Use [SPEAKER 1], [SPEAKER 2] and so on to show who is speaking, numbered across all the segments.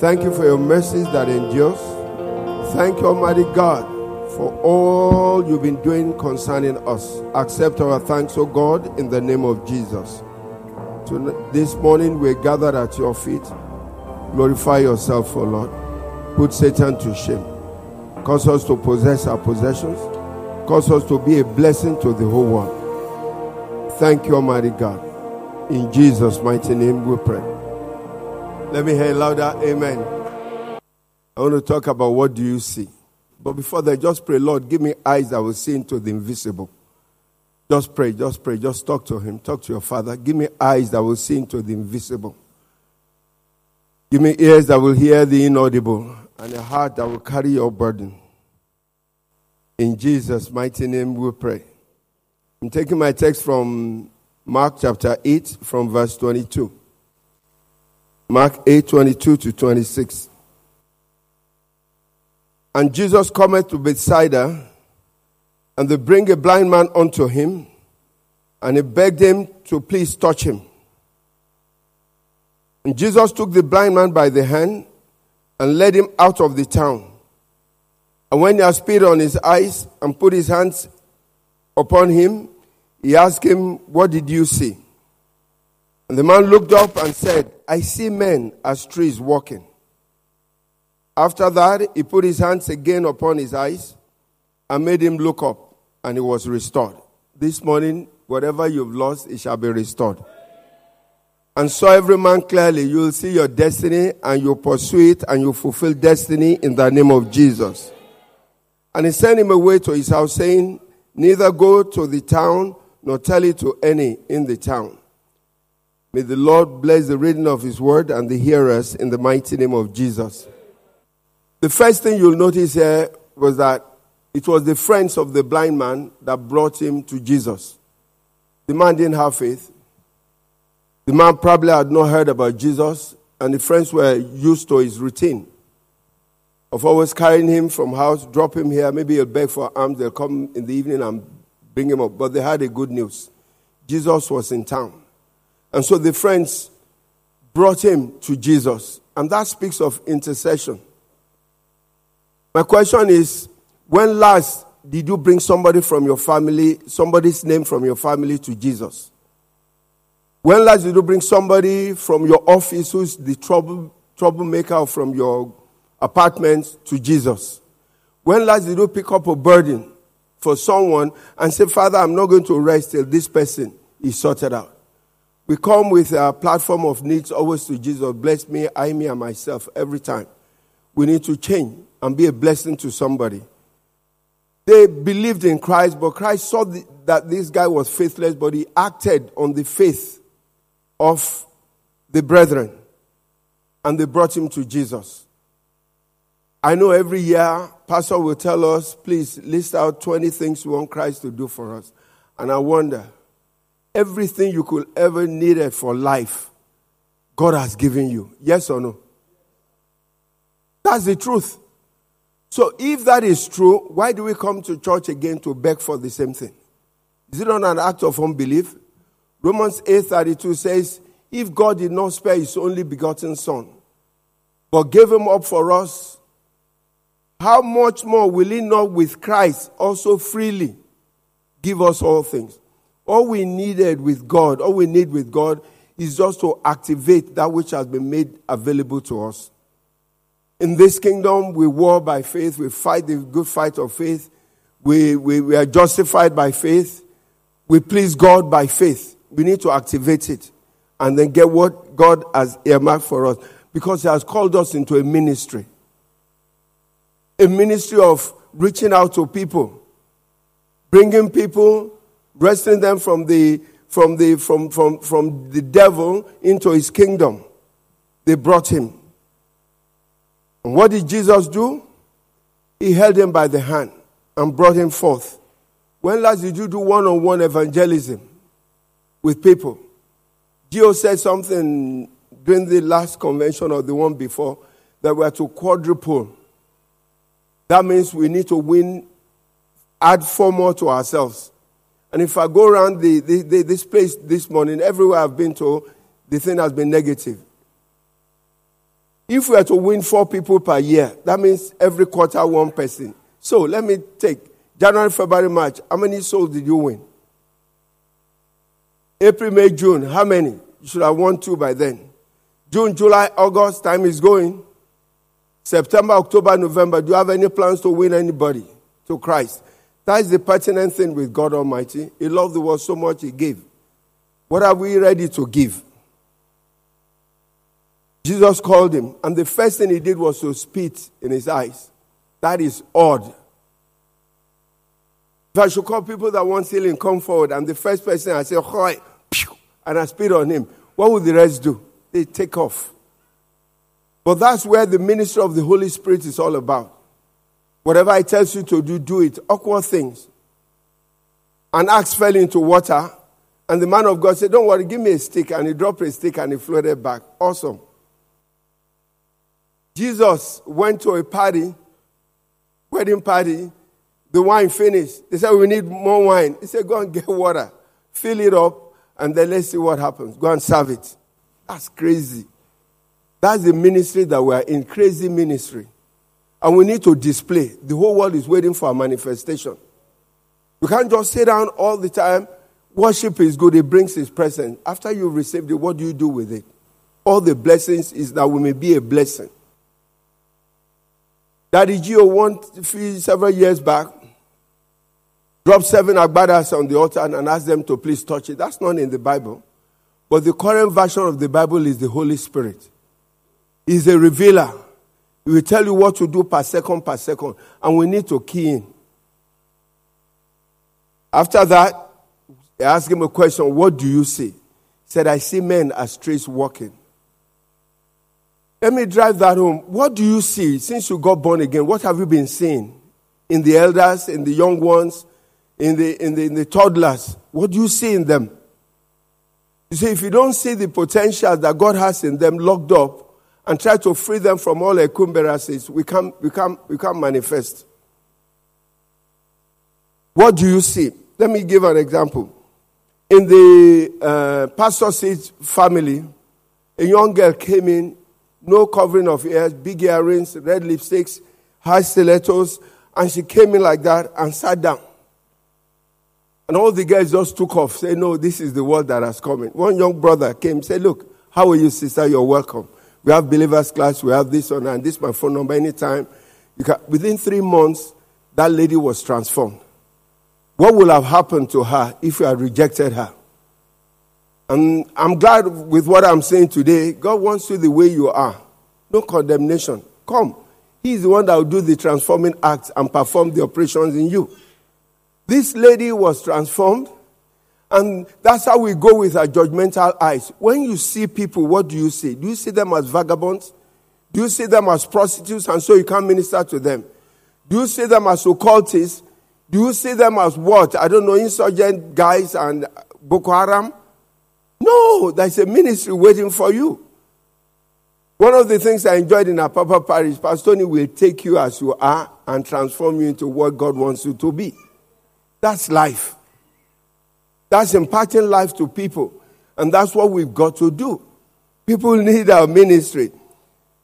[SPEAKER 1] Thank you for your mercies that endures. Thank you, Almighty God, for all you've been doing concerning us. Accept our thanks, O God, in the name of Jesus. this morning we're gathered at your feet. Glorify yourself, O Lord. Put Satan to shame. Cause us to possess our possessions. Cause us to be a blessing to the whole world. Thank you, Almighty God. In Jesus' mighty name we pray. Let me hear louder. Amen. I want to talk about what do you see. But before that, just pray, Lord, give me eyes that will see into the invisible. Just pray, just pray, just talk to Him, talk to your Father. Give me eyes that will see into the invisible. Give me ears that will hear the inaudible and a heart that will carry your burden. In Jesus' mighty name we pray. I'm taking my text from Mark chapter 8, from verse 22. Mark 8, 22 to 26. And Jesus cometh to Bethsaida, and they bring a blind man unto him, and he begged him to please touch him. And Jesus took the blind man by the hand and led him out of the town. And when he had spit on his eyes and put his hands upon him, he asked him, What did you see? And the man looked up and said, I see men as trees walking. After that, he put his hands again upon his eyes and made him look up, and he was restored. This morning, whatever you've lost, it shall be restored. And so every man clearly, you will see your destiny and you pursue it and you fulfill destiny in the name of Jesus. And he sent him away to his house saying, neither go to the town nor tell it to any in the town. May the Lord bless the reading of his word and the hearers in the mighty name of Jesus. The first thing you'll notice here was that it was the friends of the blind man that brought him to Jesus. The man didn't have faith. The man probably had not heard about Jesus, and the friends were used to his routine of always carrying him from house, drop him here, maybe he'll beg for alms, they'll come in the evening and bring him up. But they had a good news. Jesus was in town. And so the friends brought him to Jesus. And that speaks of intercession. My question is when last did you bring somebody from your family, somebody's name from your family to Jesus? When last did you bring somebody from your office who's the trouble, troublemaker from your apartment to Jesus? When last did you pick up a burden for someone and say, Father, I'm not going to rest till this person is sorted out? We come with a platform of needs always to Jesus. Bless me, I, me, and myself every time. We need to change and be a blessing to somebody. They believed in Christ, but Christ saw the, that this guy was faithless, but he acted on the faith of the brethren. And they brought him to Jesus. I know every year, Pastor will tell us, please list out 20 things we want Christ to do for us. And I wonder, everything you could ever need for life, God has given you. Yes or no? That's the truth. So if that is true, why do we come to church again to beg for the same thing? Is it not an act of unbelief? Romans 8:32 says, if God did not spare his only begotten son, but gave him up for us, how much more will he not with Christ also freely give us all things? All we needed with God, all we need with God is just to activate that which has been made available to us. In this kingdom, we war by faith. We fight the good fight of faith. We, we, we are justified by faith. We please God by faith. We need to activate it and then get what God has earmarked for us because He has called us into a ministry. A ministry of reaching out to people, bringing people, rescuing them from the, from the, from, from, from the devil into His kingdom. They brought Him. And what did Jesus do? He held him by the hand and brought him forth. When last did you do one on one evangelism with people? G.O. said something during the last convention or the one before that we are to quadruple. That means we need to win, add four more to ourselves. And if I go around the, the, the, this place this morning, everywhere I've been to, the thing has been negative. If we are to win four people per year, that means every quarter one person. So let me take January, February, March. How many souls did you win? April, May, June. How many? You should have won two by then. June, July, August, time is going. September, October, November. Do you have any plans to win anybody to Christ? That is the pertinent thing with God Almighty. He loved the world so much, He gave. What are we ready to give? Jesus called him, and the first thing he did was to spit in his eyes. That is odd. If I should call people that want healing, come forward, and the first person I say, Hoi, and I spit on him, what would the rest do? They take off. But that's where the ministry of the Holy Spirit is all about. Whatever I tells you to do, do it. Awkward things. An axe fell into water, and the man of God said, Don't worry, give me a stick. And he dropped a stick and he floated back. Awesome. Jesus went to a party, wedding party. The wine finished. They said, We need more wine. He said, Go and get water, fill it up, and then let's see what happens. Go and serve it. That's crazy. That's the ministry that we're in, crazy ministry. And we need to display. The whole world is waiting for a manifestation. We can't just sit down all the time. Worship is good, it brings his presence. After you've received it, what do you do with it? All the blessings is that we may be a blessing. Daddy G.O. one several years back dropped seven agbadas on the altar and asked them to please touch it. That's not in the Bible. But the current version of the Bible is the Holy Spirit. He's a revealer. He will tell you what to do per second, per second. And we need to key in. After that, I asked him a question What do you see? He said, I see men as trees walking. Let me drive that home. What do you see since you got born again? What have you been seeing in the elders, in the young ones, in the, in the, in the toddlers? What do you see in them? You see, if you don't see the potential that God has in them locked up and try to free them from all encumbrances, we can't, we can't, we can't manifest. What do you see? Let me give an example. In the uh, family, a young girl came in no covering of ears, big earrings, red lipsticks, high stilettos, and she came in like that and sat down. And all the guys just took off, say, No, this is the word that has come in. One young brother came, said, Look, how are you, sister? You're welcome. We have believers class, we have this one, and this my phone number anytime. Can, within three months, that lady was transformed. What would have happened to her if you had rejected her? And I'm glad with what I'm saying today. God wants you the way you are. No condemnation. Come. He's the one that will do the transforming acts and perform the operations in you. This lady was transformed, and that's how we go with our judgmental eyes. When you see people, what do you see? Do you see them as vagabonds? Do you see them as prostitutes and so you can't minister to them? Do you see them as occultists? Do you see them as what? I don't know, insurgent guys and Boko Haram? No, there's a ministry waiting for you. One of the things I enjoyed in our Papa Parish, Pastor Tony will take you as you are and transform you into what God wants you to be. That's life. That's imparting life to people. And that's what we've got to do. People need our ministry.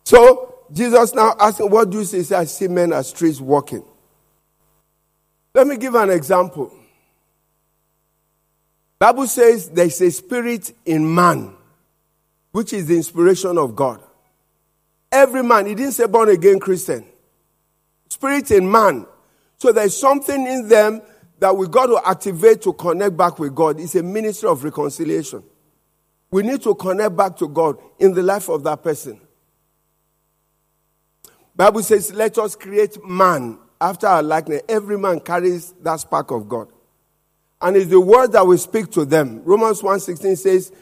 [SPEAKER 1] So, Jesus now asking, What do you said, I see men as trees walking. Let me give an example. Bible says there's a spirit in man, which is the inspiration of God. Every man, he didn't say born again Christian. Spirit in man. So there's something in them that we got to activate to connect back with God. is a ministry of reconciliation. We need to connect back to God in the life of that person. Bible says, let us create man after our likeness. Every man carries that spark of God and it's the word that we speak to them. Romans 1.16 says,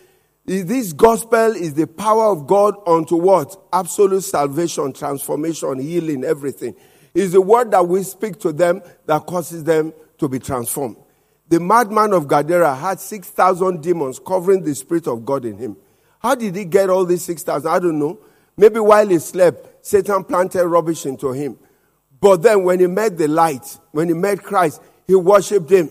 [SPEAKER 1] this gospel is the power of God unto what? Absolute salvation, transformation, healing, everything. It's the word that we speak to them that causes them to be transformed. The madman of Gadara had 6,000 demons covering the Spirit of God in him. How did he get all these 6,000? I don't know. Maybe while he slept, Satan planted rubbish into him. But then when he met the light, when he met Christ, he worshiped him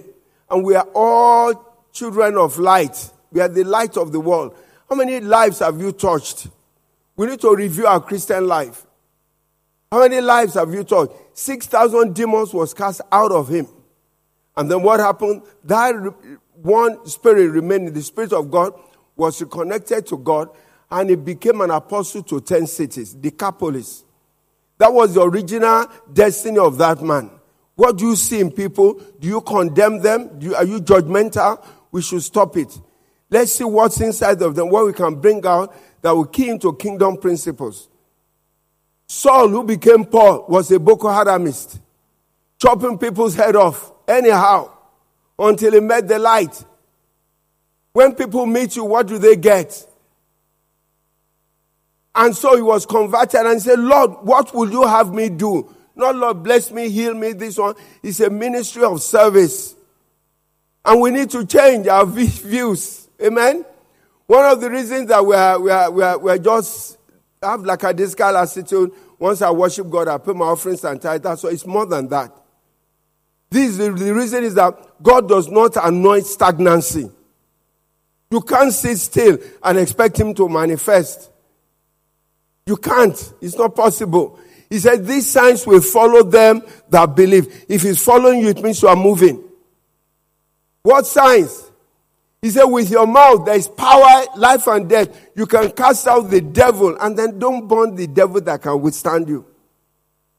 [SPEAKER 1] and we are all children of light. We are the light of the world. How many lives have you touched? We need to review our Christian life. How many lives have you touched? 6,000 demons was cast out of him. And then what happened? That one spirit remained, the spirit of God was connected to God and he became an apostle to 10 cities, Decapolis. That was the original destiny of that man. What do you see in people? Do you condemn them? You, are you judgmental? We should stop it. Let's see what's inside of them, what we can bring out that will key into kingdom principles. Saul, who became Paul, was a Boko Haramist, chopping people's head off anyhow until he met the light. When people meet you, what do they get? And so he was converted and said, Lord, what will you have me do? Not Lord, bless me, heal me, this one. It's a ministry of service. And we need to change our views. Amen? One of the reasons that we are, we are, we are, we are just have like a discal attitude. Once I worship God, I pay my offerings and tithes. So it's more than that. This the, the reason is that God does not anoint stagnancy. You can't sit still and expect Him to manifest. You can't. It's not possible. He said, These signs will follow them that believe. If He's following you, it means you are moving. What signs? He said, With your mouth, there is power, life, and death. You can cast out the devil, and then don't burn the devil that can withstand you.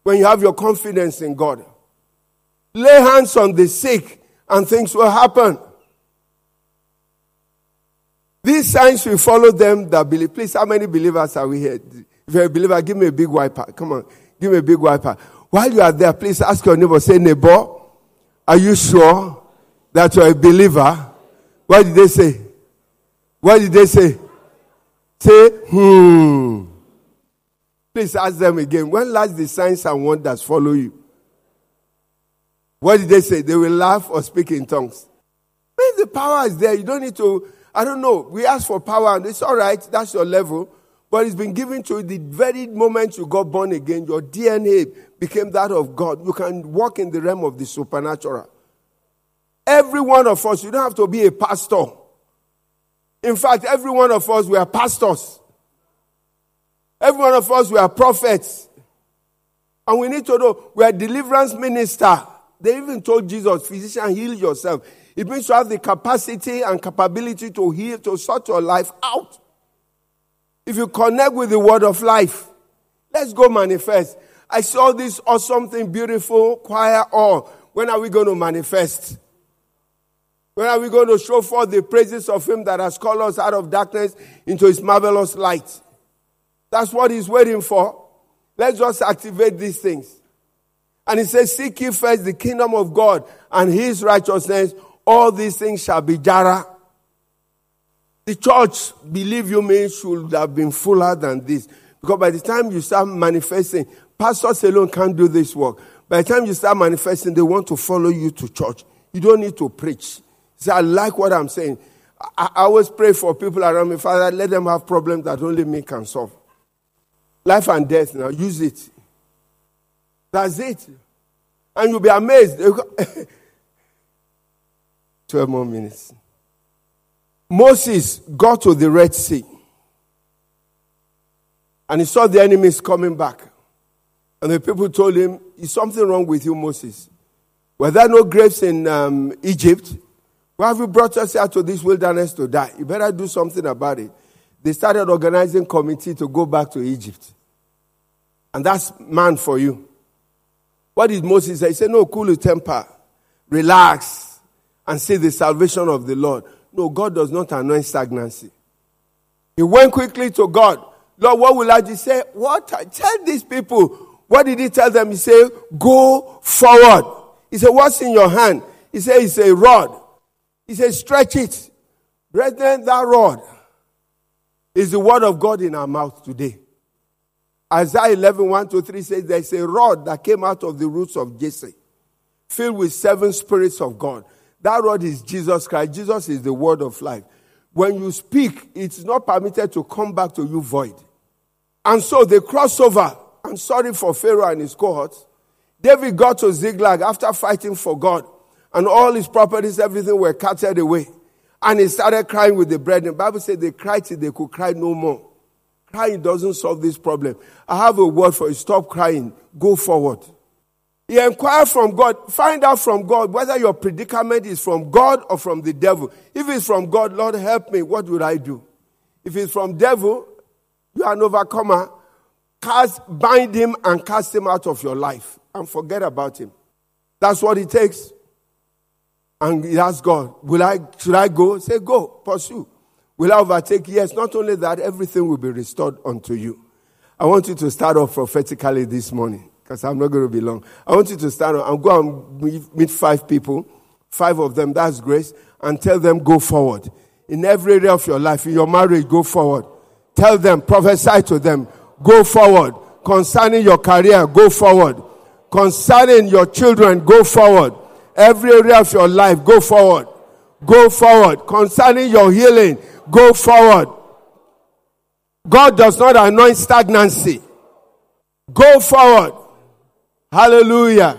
[SPEAKER 1] When you have your confidence in God, lay hands on the sick, and things will happen. These signs will follow them that believe. Please, how many believers are we here? If you're a believer, give me a big wiper. Come on, give me a big wiper. While you are there, please ask your neighbor, say, neighbor, are you sure that you're a believer? What did they say? What did they say? Say, hmm. Please ask them again. When last the signs and wonders follow you? What did they say? They will laugh or speak in tongues. When the power is there, you don't need to, I don't know. We ask for power and it's all right. That's your level. But it's been given to you the very moment you got born again, your DNA became that of God. You can walk in the realm of the supernatural. Every one of us, you don't have to be a pastor. In fact, every one of us, we are pastors. Every one of us, we are prophets. And we need to know we are deliverance minister. They even told Jesus, physician, heal yourself. It means to have the capacity and capability to heal, to sort your life out. If you connect with the word of life, let's go manifest. I saw this awesome thing, beautiful choir. Oh, when are we going to manifest? When are we going to show forth the praises of Him that has called us out of darkness into His marvelous light? That's what He's waiting for. Let's just activate these things. And He says, Seek ye first the kingdom of God and His righteousness. All these things shall be jara the church, believe you me, should have been fuller than this. Because by the time you start manifesting, pastors alone can't do this work. By the time you start manifesting, they want to follow you to church. You don't need to preach. See, I like what I'm saying. I, I always pray for people around me, Father, let them have problems that only me can solve. Life and death now, use it. That's it. And you'll be amazed. 12 more minutes. Moses got to the Red Sea and he saw the enemies coming back. And the people told him, Is something wrong with you, Moses? Were there no graves in um, Egypt? Why have you brought us here to this wilderness to die? You better do something about it. They started organizing committee to go back to Egypt. And that's man for you. What did Moses say? He said, No, cool your temper. Relax and see the salvation of the Lord. No, God does not anoint stagnancy. He went quickly to God. Lord, what will I do? Said, What? Tell these people. What did he tell them? He said, Go forward. He said, What's in your hand? He said, It's a rod. He said, Stretch it. Brethren, that rod is the word of God in our mouth today. Isaiah 11, 1 to 3 says, There's a rod that came out of the roots of Jesse, filled with seven spirits of God. That rod is Jesus Christ. Jesus is the word of life. When you speak, it's not permitted to come back to you void. And so they cross over. I'm sorry for Pharaoh and his cohorts. David got to Ziklag after fighting for God, and all his properties, everything were carted away. And he started crying with the brethren. The Bible said they cried till they could cry no more. Crying doesn't solve this problem. I have a word for you. Stop crying. Go forward. You inquire from God. Find out from God whether your predicament is from God or from the devil. If it's from God, Lord, help me. What would I do? If it's from devil, you are an overcomer. Cast, bind him and cast him out of your life and forget about him. That's what it takes. And he asks God, will I, should I go? Say, go, pursue. Will I overtake? Yes, not only that, everything will be restored unto you. I want you to start off prophetically this morning because I'm not going to be long. I want you to start off and go and meet five people, five of them, that's grace, and tell them, go forward. In every area of your life, in your marriage, go forward. Tell them, prophesy to them, go forward. Concerning your career, go forward. Concerning your children, go forward. Every area of your life, go forward. Go forward. Concerning your healing, go forward. God does not anoint stagnancy. Go forward. Hallelujah.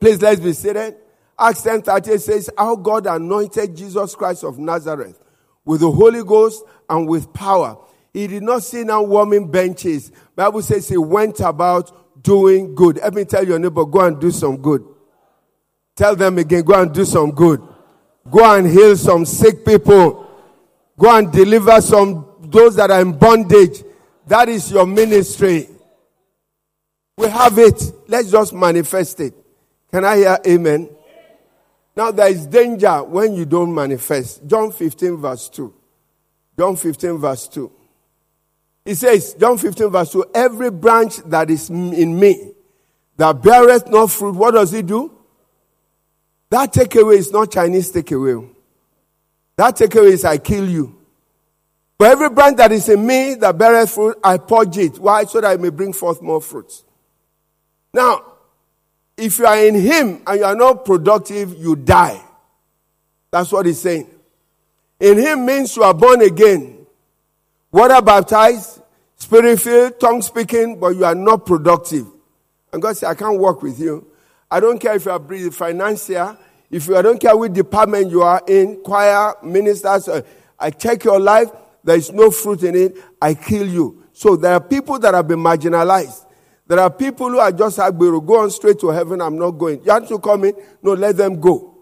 [SPEAKER 1] Please let's be seated. Acts 10 38 says, How God anointed Jesus Christ of Nazareth with the Holy Ghost and with power. He did not sit down warming benches. Bible says he went about doing good. Let me tell your neighbor, go and do some good. Tell them again, go and do some good. Go and heal some sick people. Go and deliver some, those that are in bondage. That is your ministry. We have it. Let's just manifest it. Can I hear amen? Now there is danger when you don't manifest. John 15 verse 2. John 15 verse 2. He says, John 15 verse 2, every branch that is in me that beareth no fruit, what does he do? That takeaway is not Chinese takeaway. That takeaway is I kill you. For every branch that is in me that beareth fruit, I purge it. Why? So that I may bring forth more fruits. Now, if you are in Him and you are not productive, you die. That's what He's saying. In Him means you are born again. Water baptized, spirit filled, tongue speaking, but you are not productive. And God said, I can't work with you. I don't care if you are a financier, if you I don't care which department you are in, choir, ministers, uh, I check your life, there is no fruit in it, I kill you. So there are people that have been marginalized. There are people who are just Agbero, go on straight to heaven, I'm not going. You have to come in, no, let them go.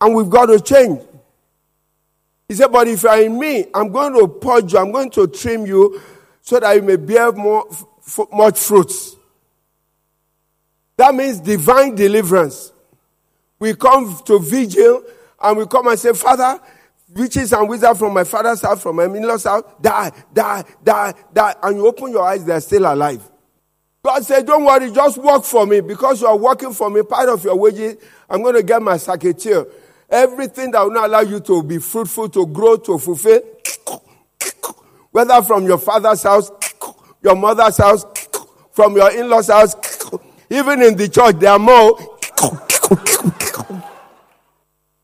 [SPEAKER 1] And we've got to change. He said, but if you are in me, I'm going to purge you, I'm going to trim you so that you may bear more, f- much fruits. That means divine deliverance. We come to vigil and we come and say, Father, witches and wizards from my father's house, from my in-law's house, die, die, die, die. And you open your eyes, they're still alive. God said, Don't worry, just work for me because you are working for me. Part of your wages, I'm going to get my secretary. Everything that will not allow you to be fruitful, to grow, to fulfill, whether from your father's house, your mother's house, from your in law's house, even in the church, there are more.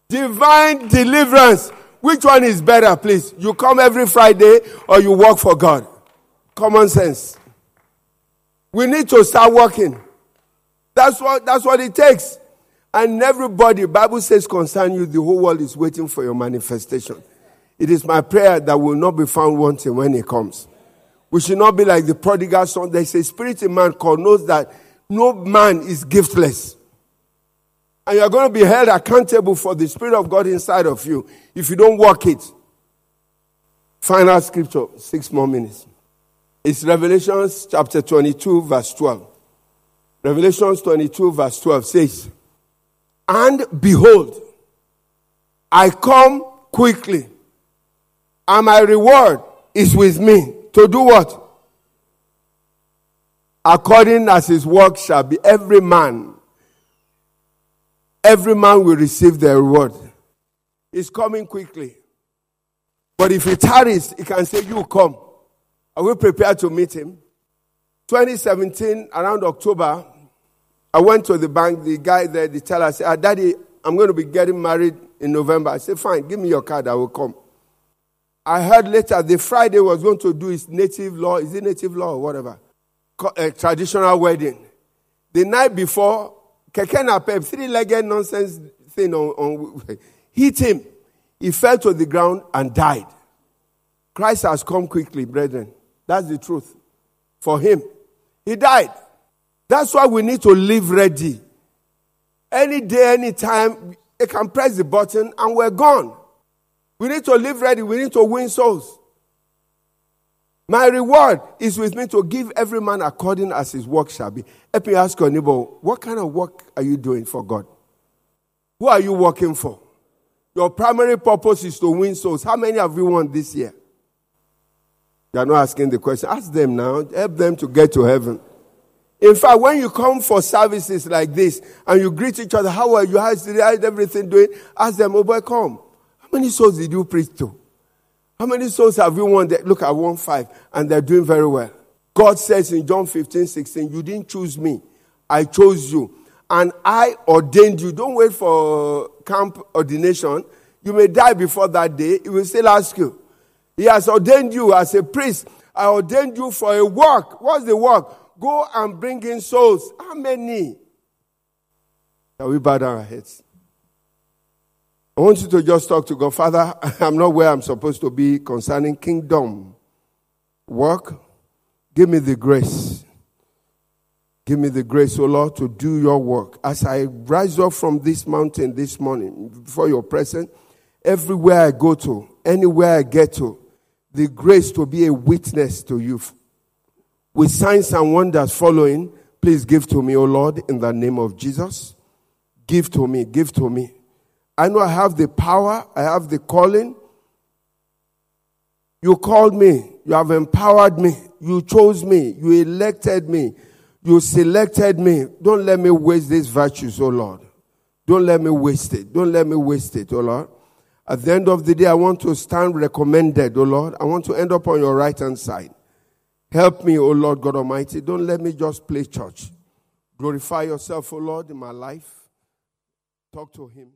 [SPEAKER 1] Divine deliverance. Which one is better, please? You come every Friday or you work for God? Common sense. We need to start working. That's what, that's what it takes. And everybody, Bible says concern you, the whole world is waiting for your manifestation. It is my prayer that will not be found wanting when it comes. We should not be like the prodigal son. There's a spirit in man called knows that no man is giftless. And you're going to be held accountable for the Spirit of God inside of you if you don't work it. Final scripture, six more minutes. It's Revelations chapter 22, verse 12. Revelations 22, verse 12 says, And behold, I come quickly, and my reward is with me. To do what? According as his work shall be, every man, every man will receive their reward. He's coming quickly. But if he tarries, he can say, You come. Are we prepared to meet him? 2017, around October, I went to the bank. The guy there, the teller said, ah, Daddy, I'm going to be getting married in November. I said, Fine, give me your card, I will come. I heard later the Friday was going to do his native law. Is it native law or whatever? A eh, traditional wedding. The night before, Keke Pep, three legged nonsense thing on, on, hit him. He fell to the ground and died. Christ has come quickly, brethren. That's the truth. For him. He died. That's why we need to live ready. Any day, any time, they can press the button and we're gone. We need to live ready. We need to win souls. My reward is with me to give every man according as his work shall be. Let me ask your neighbor, what kind of work are you doing for God? Who are you working for? Your primary purpose is to win souls. How many have you won this year? You are not asking the question. Ask them now. Help them to get to heaven. In fact, when you come for services like this and you greet each other, how are you? How's everything doing? Ask them, oh boy, come. How many souls did you preach to? How many souls have you won? That, look at one five, and they're doing very well. God says in John 15, 16, You didn't choose me, I chose you. And I ordained you. Don't wait for camp ordination. You may die before that day. He will still ask you. He has ordained you as a priest. I ordained you for a work. What's the work? Go and bring in souls. How many? Shall we bow down our heads? I want you to just talk to God. Father, I'm not where I'm supposed to be concerning kingdom work. Give me the grace. Give me the grace, O Lord, to do your work. As I rise up from this mountain this morning before your presence, everywhere I go to, anywhere I get to, the grace to be a witness to you. With signs and wonders following, please give to me, O Lord, in the name of Jesus. Give to me, give to me. I know I have the power, I have the calling. You called me, you have empowered me, you chose me, you elected me, you selected me. Don't let me waste these virtues, oh Lord. Don't let me waste it. Don't let me waste it, oh Lord. At the end of the day, I want to stand recommended, oh Lord. I want to end up on your right hand side. Help me, oh Lord God Almighty. Don't let me just play church. Glorify yourself, oh Lord, in my life. Talk to Him.